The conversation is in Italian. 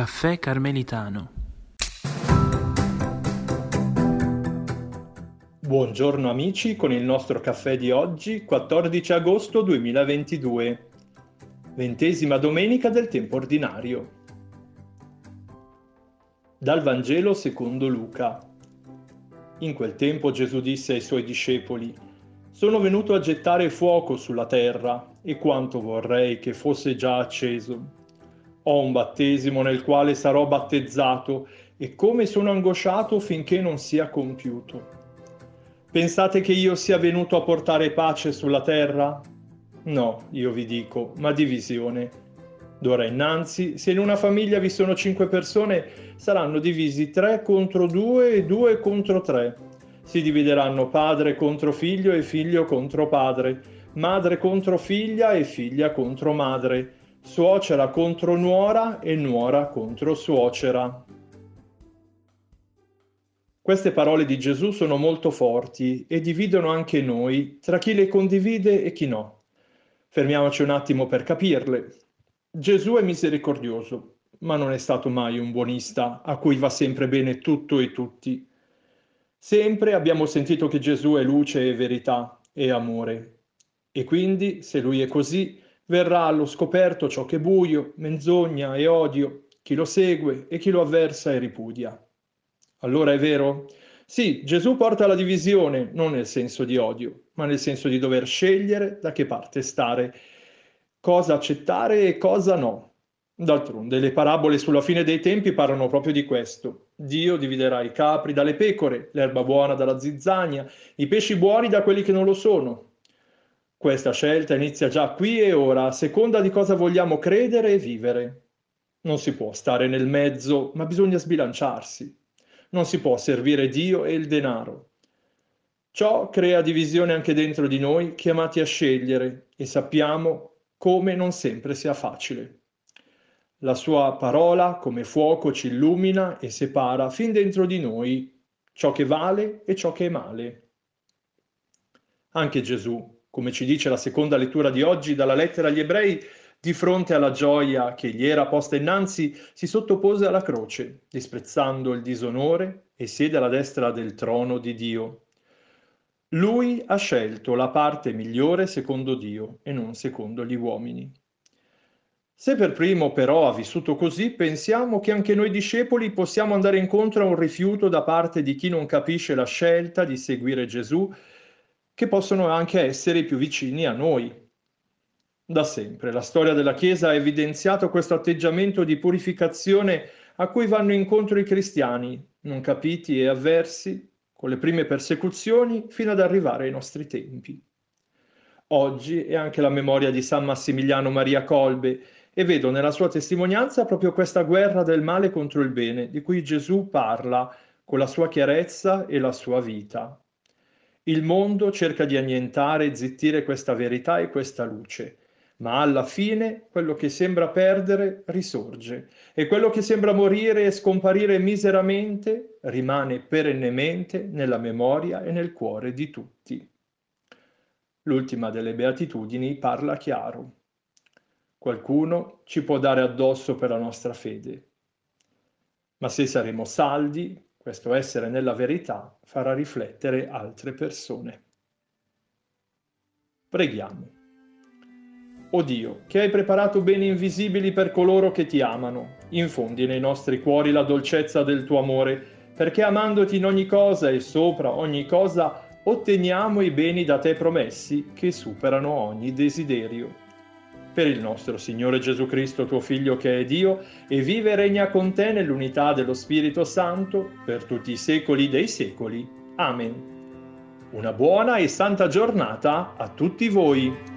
Caffè Carmelitano. Buongiorno amici con il nostro caffè di oggi, 14 agosto 2022, ventesima domenica del tempo ordinario. Dal Vangelo secondo Luca. In quel tempo Gesù disse ai suoi discepoli, Sono venuto a gettare fuoco sulla terra e quanto vorrei che fosse già acceso ho un battesimo nel quale sarò battezzato e come sono angosciato finché non sia compiuto. Pensate che io sia venuto a portare pace sulla terra? No, io vi dico, ma divisione. D'ora innanzi, se in una famiglia vi sono cinque persone, saranno divisi tre contro due e due contro tre. Si divideranno padre contro figlio e figlio contro padre, madre contro figlia e figlia contro madre suocera contro nuora e nuora contro suocera. Queste parole di Gesù sono molto forti e dividono anche noi tra chi le condivide e chi no. Fermiamoci un attimo per capirle. Gesù è misericordioso, ma non è stato mai un buonista a cui va sempre bene tutto e tutti. Sempre abbiamo sentito che Gesù è luce e verità e amore. E quindi, se lui è così, verrà allo scoperto ciò che è buio, menzogna e odio, chi lo segue e chi lo avversa e ripudia. Allora è vero? Sì, Gesù porta la divisione non nel senso di odio, ma nel senso di dover scegliere da che parte stare, cosa accettare e cosa no. D'altronde le parabole sulla fine dei tempi parlano proprio di questo. Dio dividerà i capri dalle pecore, l'erba buona dalla zizzania, i pesci buoni da quelli che non lo sono, questa scelta inizia già qui e ora, a seconda di cosa vogliamo credere e vivere. Non si può stare nel mezzo, ma bisogna sbilanciarsi. Non si può servire Dio e il denaro. Ciò crea divisione anche dentro di noi, chiamati a scegliere, e sappiamo come non sempre sia facile. La sua parola, come fuoco, ci illumina e separa fin dentro di noi ciò che vale e ciò che è male. Anche Gesù, come ci dice la seconda lettura di oggi dalla lettera agli ebrei, di fronte alla gioia che gli era posta innanzi, si sottopose alla croce, disprezzando il disonore e siede alla destra del trono di Dio. Lui ha scelto la parte migliore secondo Dio e non secondo gli uomini. Se per primo però ha vissuto così, pensiamo che anche noi discepoli possiamo andare incontro a un rifiuto da parte di chi non capisce la scelta di seguire Gesù che possono anche essere più vicini a noi. Da sempre la storia della Chiesa ha evidenziato questo atteggiamento di purificazione a cui vanno incontro i cristiani, non capiti e avversi, con le prime persecuzioni fino ad arrivare ai nostri tempi. Oggi è anche la memoria di San Massimiliano Maria Colbe e vedo nella sua testimonianza proprio questa guerra del male contro il bene, di cui Gesù parla con la sua chiarezza e la sua vita. Il mondo cerca di annientare e zittire questa verità e questa luce, ma alla fine quello che sembra perdere risorge e quello che sembra morire e scomparire miseramente rimane perennemente nella memoria e nel cuore di tutti. L'ultima delle beatitudini parla chiaro. Qualcuno ci può dare addosso per la nostra fede, ma se saremo saldi, questo essere nella verità farà riflettere altre persone. Preghiamo. O Dio, che hai preparato beni invisibili per coloro che ti amano, infondi nei nostri cuori la dolcezza del tuo amore, perché amandoti in ogni cosa e sopra ogni cosa otteniamo i beni da te promessi che superano ogni desiderio per il nostro Signore Gesù Cristo, tuo Figlio che è Dio, e vive e regna con te nell'unità dello Spirito Santo, per tutti i secoli dei secoli. Amen. Una buona e santa giornata a tutti voi.